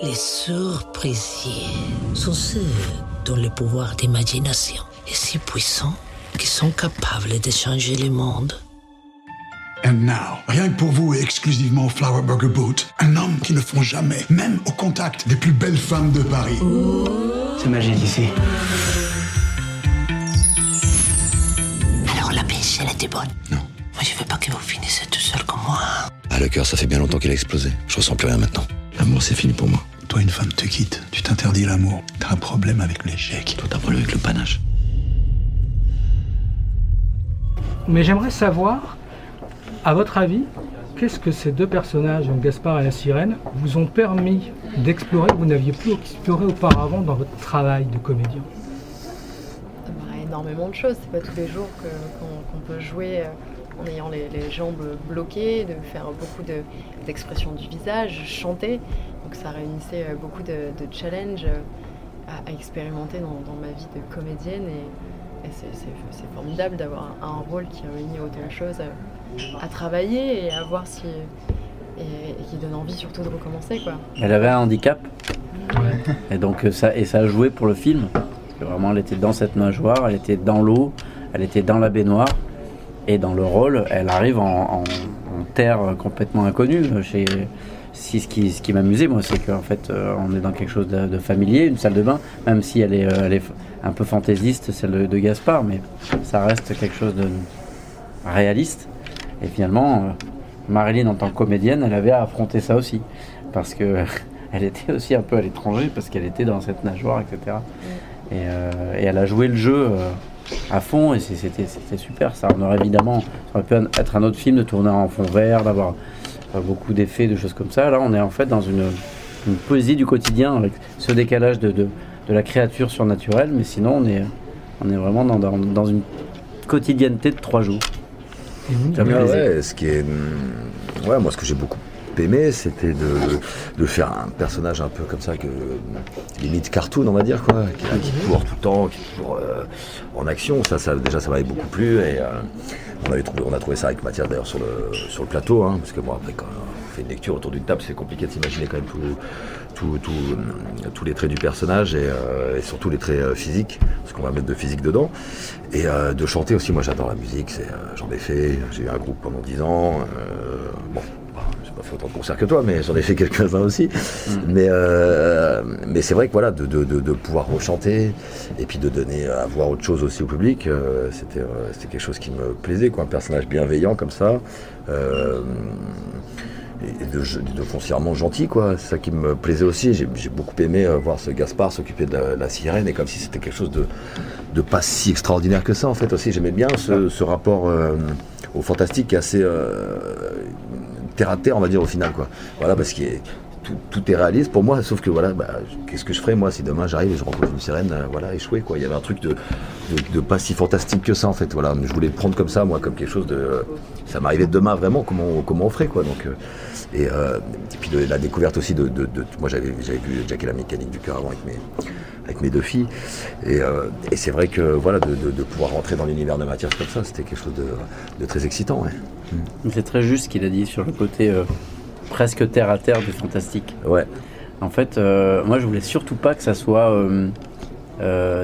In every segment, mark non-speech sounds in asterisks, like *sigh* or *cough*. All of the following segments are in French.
Les surprisiers sont ceux dont le pouvoir d'imagination est si puissant qu'ils sont capables de changer le monde. And now, rien que pour vous et exclusivement au Flower Burger Boot, un homme qui ne font jamais, même au contact des plus belles femmes de Paris. C'est magique ici. Alors la pêche, elle était bonne Non. Moi, je veux pas que vous finissiez tout seul comme moi. Ah, le cœur, ça fait bien longtemps qu'il a explosé. Je ressens plus rien maintenant. L'amour, c'est fini pour moi. Toi, une femme te quitte, tu t'interdis l'amour. T'as un problème avec l'échec. Toi, t'as un problème avec le panache. Mais j'aimerais savoir, à votre avis, qu'est-ce que ces deux personnages, Gaspard et la sirène, vous ont permis d'explorer que vous n'aviez plus exploré auparavant dans votre travail de comédien? Bah, énormément de choses. C'est pas tous les jours qu'on peut jouer euh, en ayant les, les jambes bloquées, de faire beaucoup de- d'expressions du visage, chanter. Donc ça réunissait euh, beaucoup de, de challenges euh, à, à expérimenter dans, dans ma vie de comédienne. Et, et c'est- formidable d'avoir un, rôle qui réunit autant de choses euh, à travailler et à voir si. Et, et qui donne envie surtout de recommencer. Quoi. Elle avait un handicap. Et donc ça, et ça a joué pour le film. Parce que vraiment, elle était dans cette nageoire, elle était dans l'eau, elle était dans la baignoire. Et dans le rôle, elle arrive en, en- en terre complètement inconnue. Chez, si, ce qui, ce qui m'amusait, moi, c'est qu'en fait, euh, on est dans quelque chose de, de familier, une salle de bain, même si elle est, euh, elle est un peu fantaisiste, celle de, de Gaspard, mais ça reste quelque chose de réaliste. Et finalement, euh, Marilyn, en tant que comédienne, elle avait à affronter ça aussi. Parce que *laughs* elle était aussi un peu à l'étranger, parce qu'elle était dans cette nageoire, etc. Et, et elle a joué le jeu à fond, et c'était super. Ça on aurait évidemment, ça aurait pu être un autre film de tourner en fond vert, d'avoir euh, beaucoup d'effets, de choses comme ça. Là, on est en fait dans une, une poésie du quotidien, avec ce décalage de, de, de la créature surnaturelle, mais sinon, on est, on est vraiment dans, dans, dans une quotidienneté de trois jours. Ah ouais, ce qui est. Ouais, moi, ce que j'ai beaucoup c'était de, de faire un personnage un peu comme ça, que, limite cartoon, on va dire, quoi, qui, qui court tout le temps, qui toujours euh, en action. Ça, ça, déjà, ça m'avait beaucoup plu. Et euh, on, avait trouvé, on a trouvé ça avec Mathias, d'ailleurs, sur le, sur le plateau. hein, parce que, bon, après, quand on fait une lecture autour d'une table, c'est compliqué de s'imaginer quand même tout, tout- tout, hum, tous les traits du personnage et, euh, surtout les traits euh, physiques, parce qu'on va mettre de physique dedans. Et euh, de chanter aussi, moi j'adore la musique, euh, j'en ai fait, j'ai eu un groupe pendant 10 ans. euh, bon, fait autant de concerts que toi, mais j'en ai fait quelques-uns aussi. Mais, euh, mais c'est vrai que voilà, de, de, de, de pouvoir rechanter et puis de donner à voir autre chose aussi au public, euh, c'était, euh, c'était quelque chose qui me plaisait, quoi, un personnage bienveillant comme ça. euh, et de, de foncièrement gentil quoi c'est ça qui me plaisait aussi j'ai beaucoup aimé euh, voir ce Gaspard s'occuper de la, la sirène et comme si c'était quelque chose de, de pas si extraordinaire que ça en fait aussi j'aimais bien ce, ce rapport euh, au fantastique qui est assez euh, terre à terre on va dire au final quoi. Voilà parce que tout, tout est réaliste. Pour moi sauf que voilà bah, qu'est-ce que je ferais moi si demain j'arrive et je rencontre une sirène euh, voilà échouée quoi. Il y avait un truc de, de, pas si fantastique que ça en fait voilà. Je voulais prendre comme ça moi comme quelque chose de ça m'arrivait demain vraiment comment comment on ferait quoi. Donc euh, et, euh, puis de, la découverte aussi de, de- moi j'avais vu Jack et la mécanique du cœur avant avec mes avec mes deux filles et, euh, et c'est vrai que voilà de, de- de pouvoir rentrer dans l'univers de Mathias comme ça c'était quelque chose de, de très excitant ouais. C'est très juste ce qu'il a dit sur le côté euh, presque terre à terre du fantastique. Ouais. En fait, euh, moi je voulais surtout pas que ça soit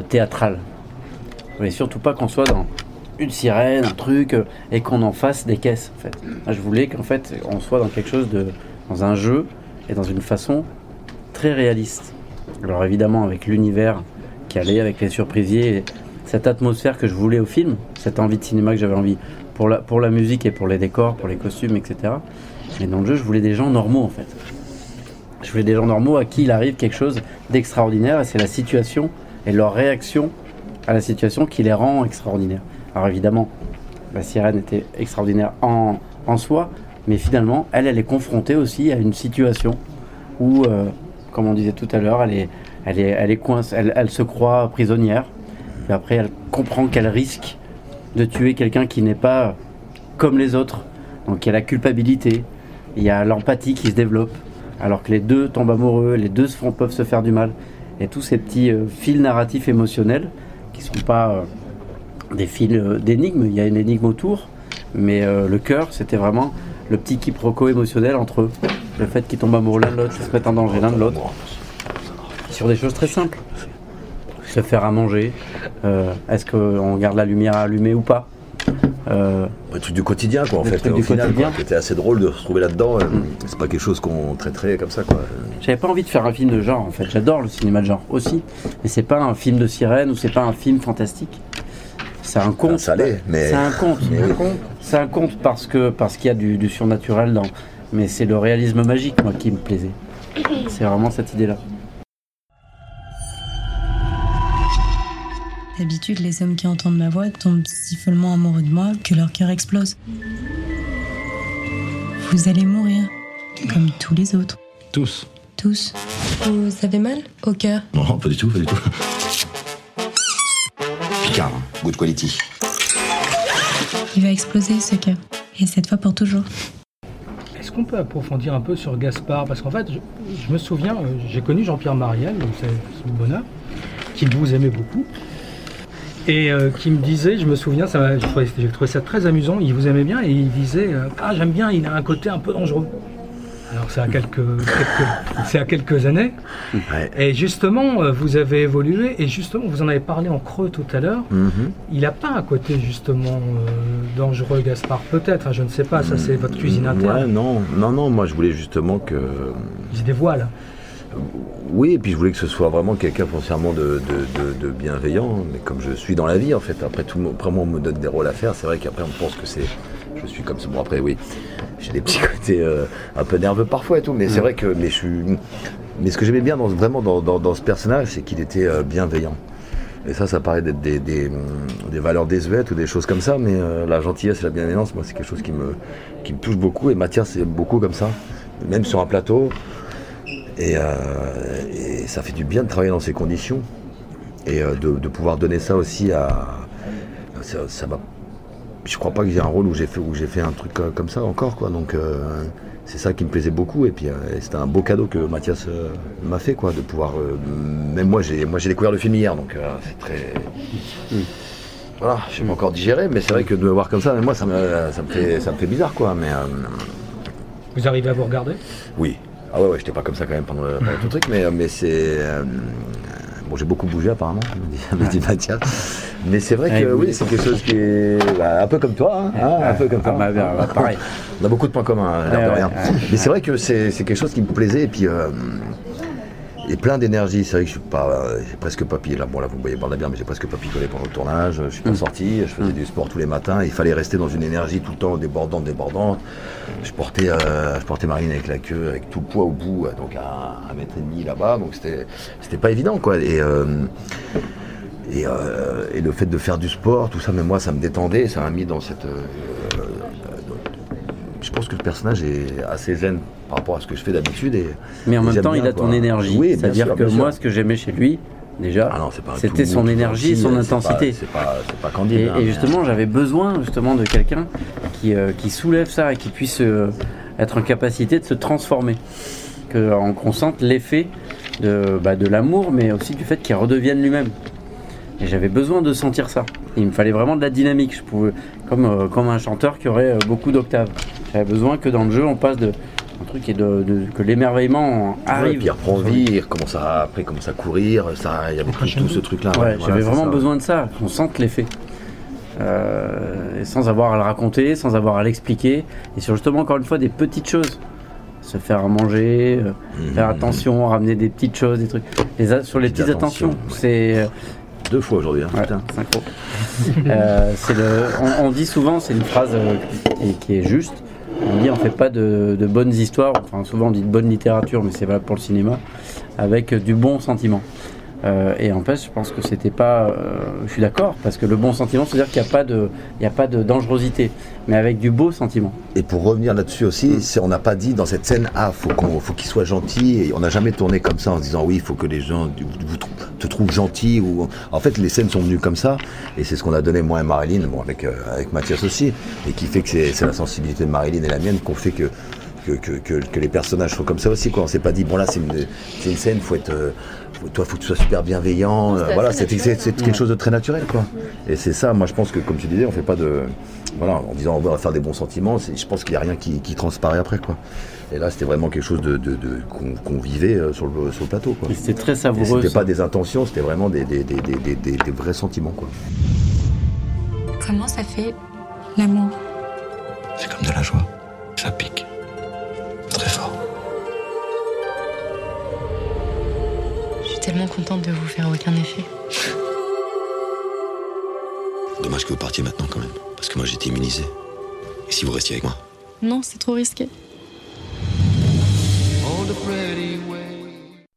théâtral. Je voulais surtout pas qu'on soit dans une sirène, un truc, et qu'on en fasse des caisses. En fait, Moi, je voulais qu'en fait on soit dans quelque chose de, dans un jeu et dans une façon très réaliste. Alors évidemment avec l'univers qui allait, avec les surprisiers, et cette atmosphère que je voulais au film, cette envie de cinéma que j'avais envie pour la, pour la musique et pour les décors, pour les costumes, etc. Mais dans le jeu, je voulais des gens normaux en fait. Je voulais des gens normaux à qui il arrive quelque chose d'extraordinaire et c'est la situation et leur réaction à la situation qui les rend extraordinaires. Alors évidemment, la sirène était extraordinaire en, en soi, mais finalement, elle, elle est confrontée aussi à une situation où, euh, comme on disait tout à l'heure, elle est, elle est, elle est coincée, elle, elle se croit prisonnière, et après elle comprend qu'elle risque de tuer quelqu'un qui n'est pas comme les autres. Donc il y a la culpabilité, il y a l'empathie qui se développe, alors que les deux tombent amoureux, les deux se font, peuvent se faire du mal. Et tous ces petits euh, fils narratifs émotionnels, qui sont pas euh, des fils euh, d'énigmes, il y a une énigme autour, mais le cœur, c'était vraiment le petit quiproquo émotionnel entre eux. le fait qu'ils tombent amoureux l'un de l'autre, qu'ils se mettent en danger l'un de l'autre. Sur des choses très simples. Se faire à manger. euh, Est-ce qu'on garde la lumière allumée ou pas? Euh, Le truc du quotidien, quoi, en fait. au final. C'était assez drôle de se retrouver là-dedans. euh, C'est pas quelque chose qu'on traiterait comme ça, quoi. J'avais pas envie de faire un film de genre en fait. J'adore le cinéma de genre aussi, mais c'est pas un film de sirène ou c'est pas un film fantastique. C'est un conte. Ça l'est, mais- C'est un conte. C'est un conte parce que parce qu'il y a du, du surnaturel dans. Mais c'est le réalisme magique moi qui me plaisait. C'est vraiment cette idée-là. D'habitude, les hommes qui entendent ma voix tombent si follement amoureux de moi que leur cœur explose. Vous allez mourir, comme tous les autres. Tous. Tous. Vous avez mal au cœur? Non, pas du tout, pas du tout. Good quality. Il va exploser ce cœur. Et cette fois pour toujours. Est-ce qu'on peut approfondir un peu sur Gaspard? Parce qu'en fait, je, je me souviens, euh, j'ai connu Jean-Pierre Mariel, donc c'est c'est le bonheur, qui vous aimait beaucoup. Et euh, qui me disait, je me souviens, ça m'a- j'ai trouvé, j'ai trouvé ça très amusant, il vous aimait bien et il disait euh, Ah, j'aime bien, il a un côté un peu dangereux. Alors, c'est à quelques, quelques- c'est à quelques années. Ouais. Et justement, euh, vous avez évolué et justement, vous en avez parlé en creux tout à l'heure. Mhm. Il n'a pas un côté justement euh, dangereux, Gaspard, peut-être, hein, je ne sais pas, ça c'est votre cuisine interne. Ouais, non, non, non, moi je voulais justement que. Il se dévoile. Oui, et puis je voulais que ce soit vraiment quelqu'un foncièrement de, de, de- de bienveillant, mais comme je suis dans la vie en fait. Après, tout, après moi on me donne des rôles à faire, c'est vrai qu'après on pense que c'est. Je suis comme ça. Bon, après, oui, j'ai des petits *laughs* côtés euh, un peu nerveux parfois et tout, mais c'est vrai que. Mais, je suis, mais ce que j'aimais bien dans, vraiment dans, dans- dans ce personnage, c'est qu'il était euh, bienveillant. Et ça, ça paraît d'être des, des, hum, des valeurs désuètes ou des choses comme ça, mais euh, la gentillesse et la bienveillance, moi, c'est quelque chose qui me, qui me touche beaucoup. Et c'est beaucoup comme ça. Même sur un plateau, et, et ça fait du bien de travailler dans ces conditions et de, de pouvoir donner ça aussi à. Ça, ça m'a- je crois pas que j'ai un rôle où j'ai fait où fait un truc euh, comme ça encore quoi. Donc euh, c'est ça qui me plaisait beaucoup et puis euh, c'était un beau cadeau que Mathias euh, m'a fait quoi de pouvoir. même moi j'ai moi j'ai découvert le film hier donc c'est très. Voilà, je suis encore digéré, mais c'est vrai que de me voir comme ça, même moi ça me, ça me fait ça me fait bizarre quoi. Mais Vous arrivez à vous regarder? Oui. Ah ouais, ouais, j'étais pas comme ça quand même pendant le, pendant tout le truc, mais, mais c'est. Bon, j'ai beaucoup bougé apparemment, me dit, Mathias. Mais c'est vrai que Ouais, oui, c'est quelque chose qui est bah, un peu comme toi, hein, hein, un peu comme Ah toi. bah, bah, bah, pareil. On a beaucoup de points communs, hein, l'air de rien. *laughs* Mais c'est vrai que c'est c'est quelque chose qui me plaisait et puis. euh, et plein d'énergie, c'est vrai que je suis pas, euh, j'ai presque pas. Là, bon là vous me voyez pas bien, mais j'ai presque pas picolé pendant le tournage. Je suis pas Mm. sorti, je faisais du sport tous les matins. Il fallait rester dans une énergie tout le temps débordante, débordante. Je portais, euh, je portais Marine avec la queue, avec tout le poids au bout, euh, donc à un mètre et demi là-bas. Donc c'était, c'était pas évident quoi. Et euh, et, euh, et le fait de faire du sport, tout ça, mais moi ça me détendait, ça m'a mis dans cette. je pense que le personnage est assez zen par rapport à ce que je fais d'habitude. Et, Mais en et même temps, il a ton énergie. Oui, C'est-à-dire que moi, ce que j'aimais chez lui, déjà, Ah c'était son énergie, gentil, son intensité. C'est pas, c'est pas candide. Et, hein, et justement, j'avais besoin justement de quelqu'un qui, euh, qui soulève ça et qui puisse euh, être en capacité de se transformer. Qu'on sente l'effet de, bah, de l'amour, mais aussi du fait qu'il redevienne lui-même. Et j'avais besoin de sentir ça. Il me fallait vraiment de la dynamique. Je pouvais, comme, euh, comme un chanteur qui aurait beaucoup d'octaves. J'avais besoin que dans le jeu, on passe de un truc et de, de- que l'émerveillement Ouais, arrive. et puis il reprend vie, il recommence à, après commence à courir, ça, il y avait tout, tout ce truc-là. Ouais, voilà, j'avais vraiment ça. besoin de ça, qu'on sente l'effet. Euh, et sans avoir à le raconter, sans avoir à l'expliquer. Et sur justement, encore une fois, des petites choses. Se faire à manger, euh, Mhm. faire attention, ramener des petites choses, des trucs. Les a- sur les Petites petites attentions, ouais. c'est. euh, Deux fois aujourd'hui, hein, Ouais. *laughs* Euh, le, on, on dit souvent, c'est une phrase euh, qui, qui est juste. On dit on fait pas de, de bonnes histoires, enfin souvent on dit de bonne littérature, mais c'est valable pour le cinéma, avec du bon sentiment. Euh, et en fait, je pense que c'était pas. euh, je suis d'accord, parce que le bon sentiment, c'est-à-dire qu'il n'y a pas de, il y a pas de dangerosité, mais avec du beau sentiment. Et pour revenir là-dessus aussi, c'est- on n'a pas dit dans cette scène, ah, faut qu'on, faut qu'il soit gentil. Et on n'a jamais tourné comme ça en se disant, oui, il faut que les gens vous, vous te trouvent gentil. Ou en fait, les scènes sont venues comme ça, et c'est ce qu'on a donné moi et Marilyn, bon, avec euh, avec Mathias aussi, et qui fait que c'est, c'est la sensibilité de Marilyn et la mienne qu'on fait que que, que, que, que les personnages soient comme ça aussi. Quoi. On s'est pas dit, bon là c'est une, une scène, faut être, euh, faut- toi faut que tu sois super bienveillant. Euh, voilà, c'est, quelque chose de très naturel. Quoi. Et c'est ça, moi je pense que comme tu disais, on fait pas de... Voilà, en disant on va faire des bons sentiments, je pense qu'il n'y a rien qui, qui transparaît après. Quoi. Et là c'était vraiment quelque chose de, de, de- qu'on, vivait euh, sur le, sur le plateau. C'était très savoureux. c'était pas des intentions, c'était vraiment des, des, des, des, des- des- des vrais sentiments. Quoi. Comment ça fait l'amour? C'est comme de la joie. Ça pique. Je suis tellement contente de vous faire aucun effet. Dommage que vous partiez maintenant quand même. Parce que moi j'étais immunisé. Et si vous restiez avec moi? Non, c'est trop risqué. All the pretty